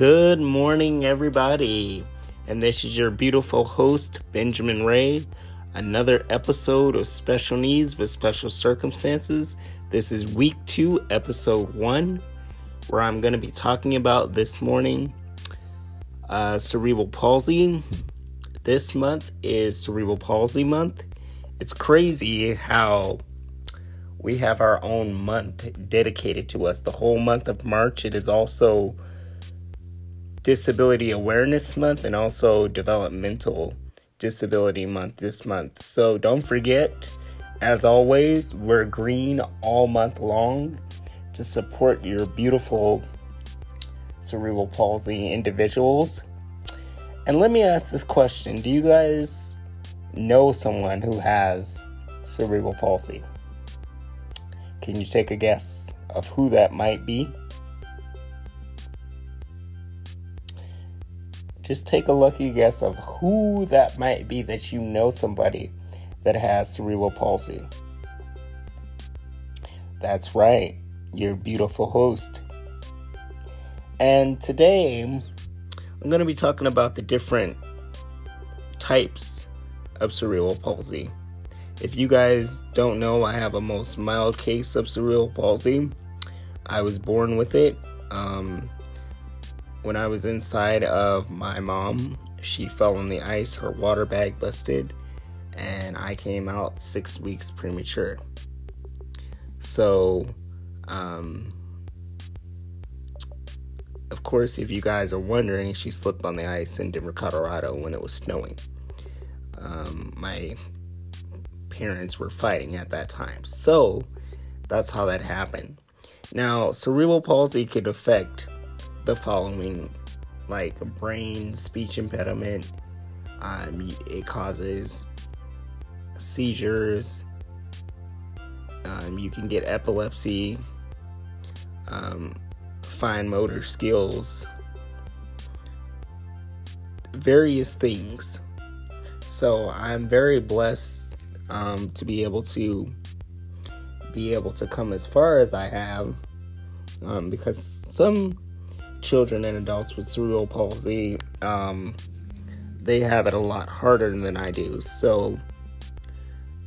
Good morning, everybody. And this is your beautiful host, Benjamin Ray. Another episode of Special Needs with Special Circumstances. This is week two, episode one, where I'm going to be talking about this morning uh, cerebral palsy. This month is cerebral palsy month. It's crazy how we have our own month dedicated to us. The whole month of March, it is also Disability Awareness Month and also Developmental Disability Month this month. So don't forget, as always, we're green all month long to support your beautiful cerebral palsy individuals. And let me ask this question Do you guys know someone who has cerebral palsy? Can you take a guess of who that might be? Just take a lucky guess of who that might be that you know somebody that has cerebral palsy. That's right, your beautiful host. And today, I'm going to be talking about the different types of cerebral palsy. If you guys don't know, I have a most mild case of cerebral palsy. I was born with it. Um, when I was inside of my mom, she fell on the ice, her water bag busted, and I came out six weeks premature. So, um, of course, if you guys are wondering, she slipped on the ice in Denver, Colorado when it was snowing. Um, my parents were fighting at that time. So that's how that happened. Now, cerebral palsy could affect the following like a brain, speech impediment. Um, it causes seizures. Um, you can get epilepsy, um, fine motor skills, various things. So I'm very blessed um, to be able to be able to come as far as I have, um, because some children and adults with cerebral palsy um, they have it a lot harder than I do. So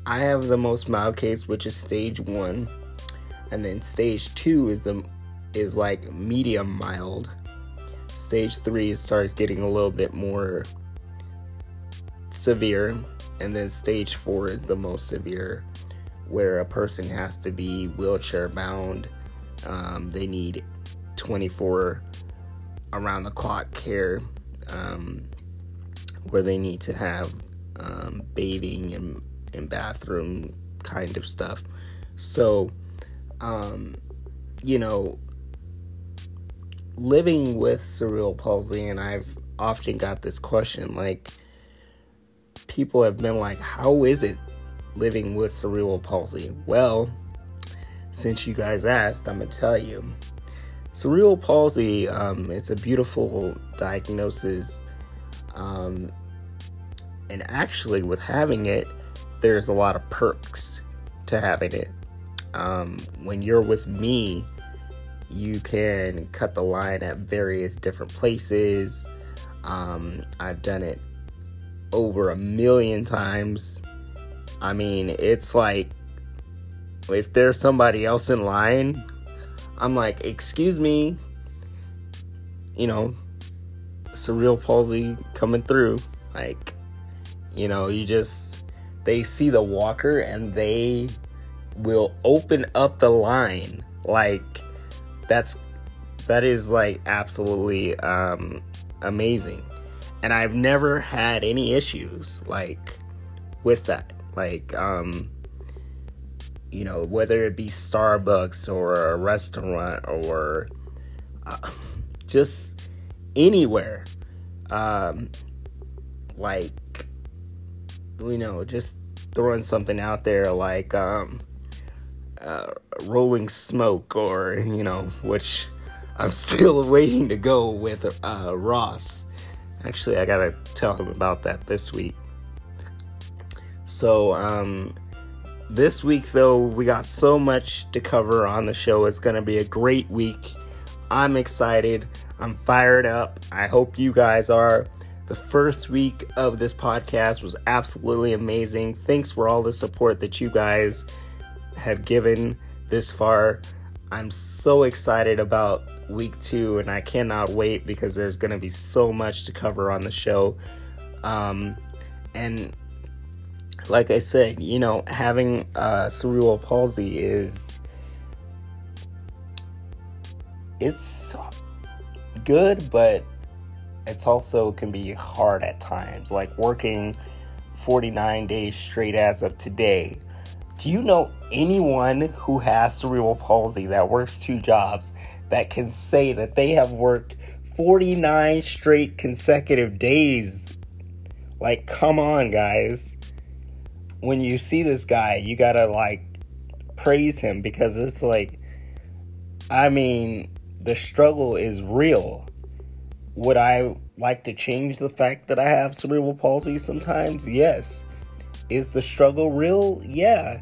I have the most mild case, which is stage one, and then stage two is the is like medium mild. Stage three starts getting a little bit more severe, and then stage four is the most severe, where a person has to be wheelchair bound. Um, they need 24 around the clock care, um, where they need to have um, bathing and, and bathroom kind of stuff. So, um, you know, living with cerebral palsy, and I've often got this question like, people have been like, How is it living with cerebral palsy? Well, since you guys asked, I'm to tell you. Cerebral palsy, um, it's a beautiful diagnosis. Um, and actually, with having it, there's a lot of perks to having it. Um, when you're with me, you can cut the line at various different places. Um, I've done it over a million times. I mean, it's like if there's somebody else in line, I'm like, excuse me, you know, cerebral palsy coming through. Like, you know, you just, they see the walker and they will open up the line. Like, that's, that is like absolutely um, amazing and I've never had any issues like with that. Like, um, you know, whether it be Starbucks or a restaurant or uh, just anywhere, um, like, you know, just throwing something out there like um, uh, Rolling Smoke or, you know, which I'm still waiting to go with uh, Ross. Actually, I gotta tell him about that this week. So, um, this week though, we got so much to cover on the show. It's gonna be a great week. I'm excited. I'm fired up. I hope you guys are. The first week of this podcast was absolutely amazing. Thanks for all the support that you guys have given this far. I'm so excited about week two, and I cannot wait because there's going to be so much to cover on the show. Um, and like I said, you know, having uh, cerebral palsy is it's good, but it's also can be hard at times. Like working 49 days straight as of today. Do you know anyone who has cerebral palsy that works two jobs that can say that they have worked 49 straight consecutive days? Like, come on, guys. When you see this guy, you gotta like praise him because it's like, I mean, the struggle is real. Would I like to change the fact that I have cerebral palsy sometimes? Yes. Is the struggle real? Yeah.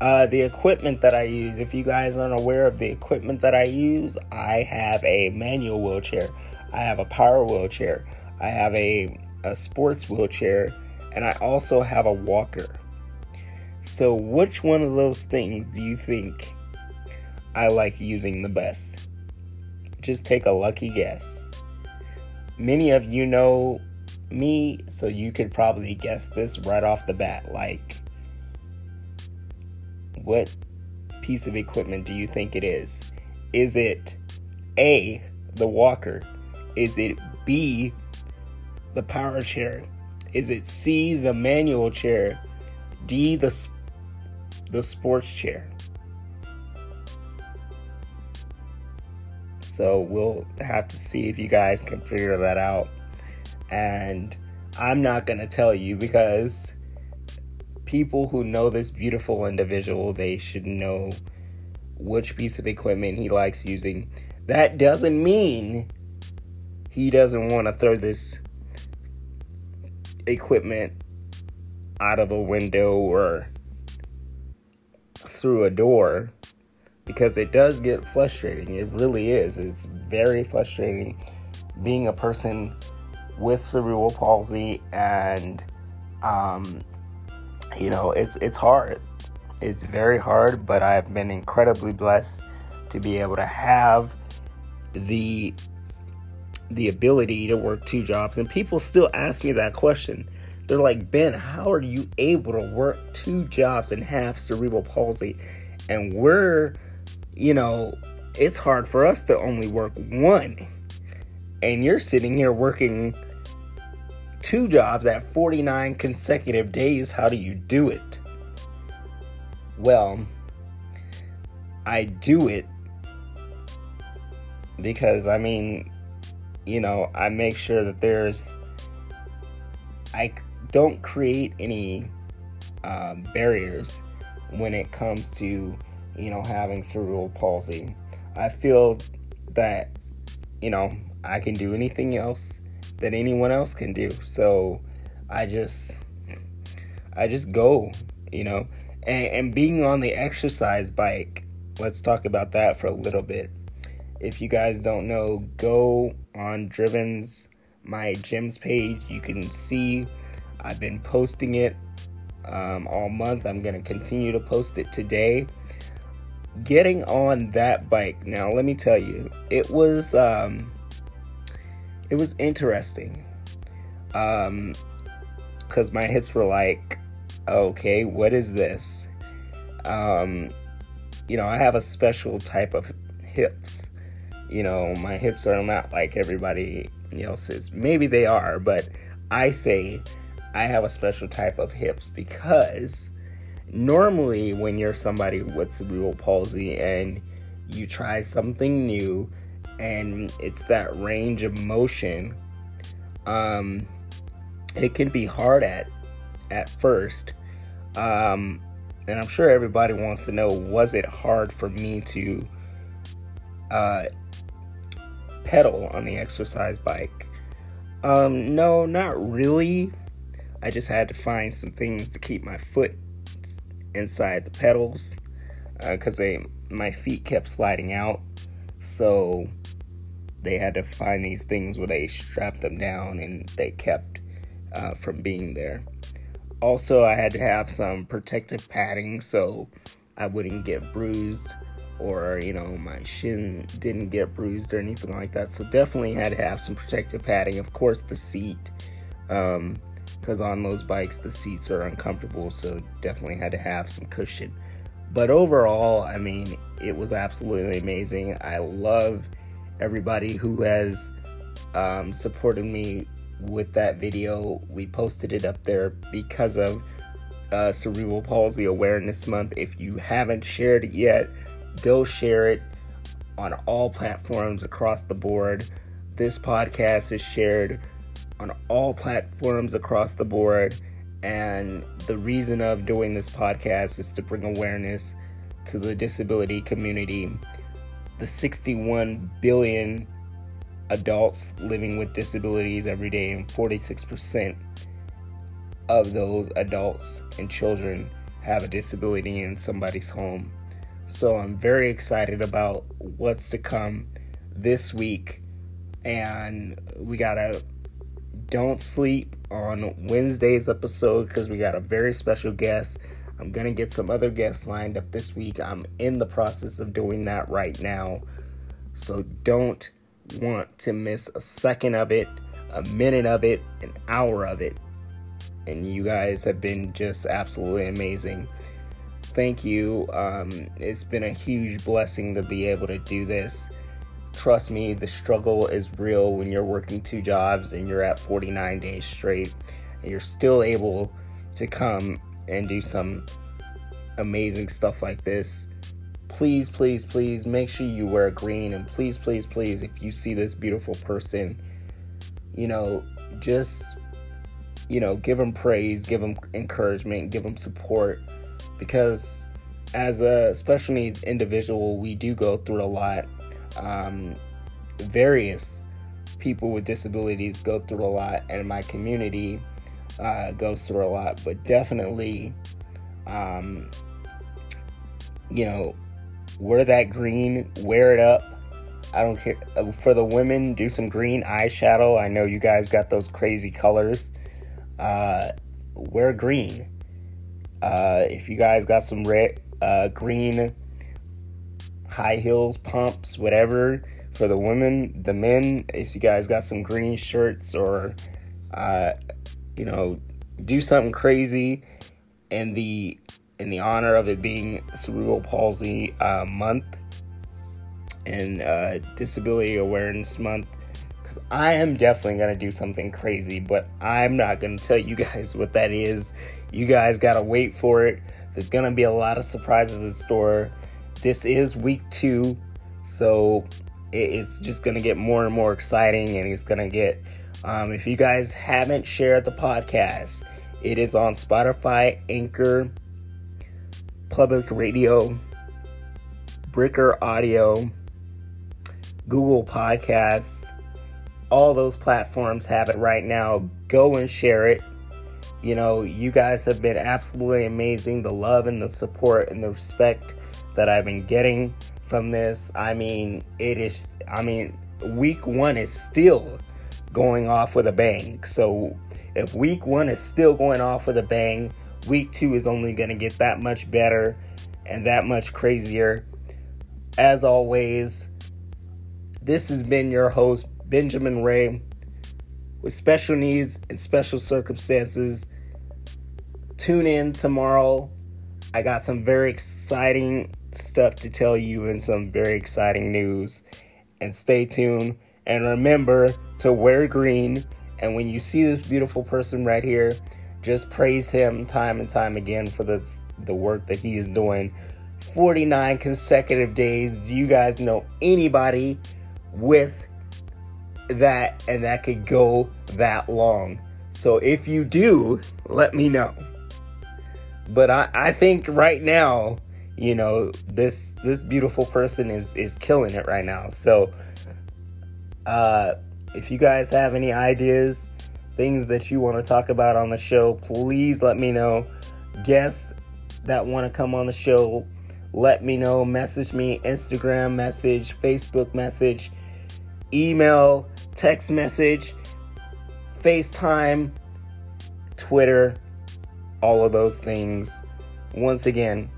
Uh, the equipment that I use, if you guys aren't aware of the equipment that I use, I have a manual wheelchair, I have a power wheelchair, I have a, a sports wheelchair, and I also have a walker. So, which one of those things do you think I like using the best? Just take a lucky guess. Many of you know me, so you could probably guess this right off the bat. Like, what piece of equipment do you think it is? Is it A, the walker? Is it B, the power chair? Is it C, the manual chair? D, the, the sports chair? So we'll have to see if you guys can figure that out. And I'm not going to tell you because people who know this beautiful individual, they should know which piece of equipment he likes using. That doesn't mean he doesn't want to throw this equipment out of a window or through a door because it does get frustrating. It really is. It's very frustrating being a person with cerebral palsy and um, you know it's it's hard it's very hard but i've been incredibly blessed to be able to have the the ability to work two jobs and people still ask me that question they're like ben how are you able to work two jobs and have cerebral palsy and we're you know, it's hard for us to only work one. And you're sitting here working two jobs at 49 consecutive days. How do you do it? Well, I do it because, I mean, you know, I make sure that there's, I don't create any uh, barriers when it comes to you know, having cerebral palsy. I feel that, you know, I can do anything else that anyone else can do. So I just, I just go, you know, and, and being on the exercise bike, let's talk about that for a little bit. If you guys don't know, go on Driven's my gyms page. You can see I've been posting it um, all month. I'm going to continue to post it today. Getting on that bike now let me tell you it was um it was interesting. Um because my hips were like okay what is this? Um you know i have a special type of hips. You know my hips are not like everybody else's. Maybe they are but i say i have a special type of hips because normally when you're somebody with cerebral palsy and you try something new and it's that range of motion um it can be hard at at first. Um and i'm sure everybody wants to know was it hard for me to uh pedal on the exercise bike? Um no not really i just had to find some things to keep my foot inside the pedals because uh, they my feet kept sliding out. So they had to find these things where they strapped them down and they kept uh, from being there. Also, I had to have some protective padding so I wouldn't get bruised or, you know, my shin didn't get bruised or anything like that. So, definitely had to have some protective padding. Of course, the seat, because on those bikes, the seats are uncomfortable. So, definitely had to have some cushion. But overall, I mean, it was absolutely amazing. I love everybody who has um, supported me with that video. We posted it up there because of uh, Cerebral Palsy Awareness Month. If you haven't shared it yet, go share it on all platforms across the board. This podcast is shared on all platforms across the board. And the reason of doing this podcast is to bring awareness to the disability community. The 61 billion adults living with disabilities every day, and 46% of those adults and children have a disability in somebody's home. So I'm very excited about what's to come this week. And we got a don't sleep on Wednesday's episode because we got a very special guest. I'm going to get some other guests lined up this week. I'm in the process of doing that right now. So don't want to miss a second of it, a minute of it, an hour of it. And you guys have been just absolutely amazing. Thank you. Um, it's been a huge blessing to be able to do this. Trust me, the struggle is real when you're working two jobs and you're at 49 days straight and you're still able to come and do some amazing stuff like this please, please, please make sure you wear green. And please, please, please, if you see this beautiful person, you know, just, you know, give them praise, give them encouragement, give them support. Because as a special needs individual, we do go through a lot. Um, various people with disabilities go through a lot, and my community uh, goes through a lot. But definitely, um, you know, wear that green, wear it up. I don't care. Uh, for the women, do some green eyeshadow. I know you guys got those crazy colors. Uh, wear green. Uh, if you guys got some red, uh, green high heels, pumps, whatever. For the women, the men, if you guys got some green shirts or, uh, you know, do something crazy. And the in the honor of it being Cerebral Palsy uh, Month and uh, Disability Awareness Month. Because I am definitely going to do something crazy, but I'm not going to tell you guys what that is. You guys got to wait for it. There's to be a lot of surprises in store. This is week two, so it's just going to get more and more exciting, and it's going to get. Um, if you guys haven't shared the podcast, it is on Spotify, Anchor, Public Radio, Breaker Audio, Google Podcasts. All those platforms have it right now. Go and share it. You know, you guys have been absolutely amazing. The love and the support and the respect that I've been getting from this. I mean, it is, I mean, week one is still going off with a bang. So if week one is still going off with a bang, Week two is only going to get that much better and that much crazier. As always, this has been your host, Benjamin Ray, with special needs and special circumstances. Tune in tomorrow. I got some very exciting stuff to tell you and some very exciting news. And stay tuned. And remember to wear green. And when you see this beautiful person right here, just praise him time and time again for this the work that he is doing. 49 consecutive days. Do you guys know anybody with that and that could go that long? So if you do, let me know. But I, I think right now, you know, this this beautiful person is is killing it right now. So uh if you guys have any ideas, things that you want to talk about on the show, please let me know. Guests that want to come on the show, let me know. Message me, Instagram message, Facebook message. email, text message, FaceTime, Twitter, all of those things. Once again,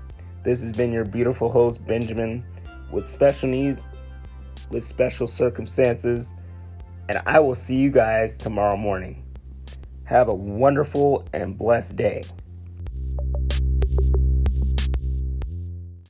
this has been your beautiful host, Benjamin, with special needs, with special circumstances, and I will see you guys tomorrow morning. Have a wonderful and blessed day.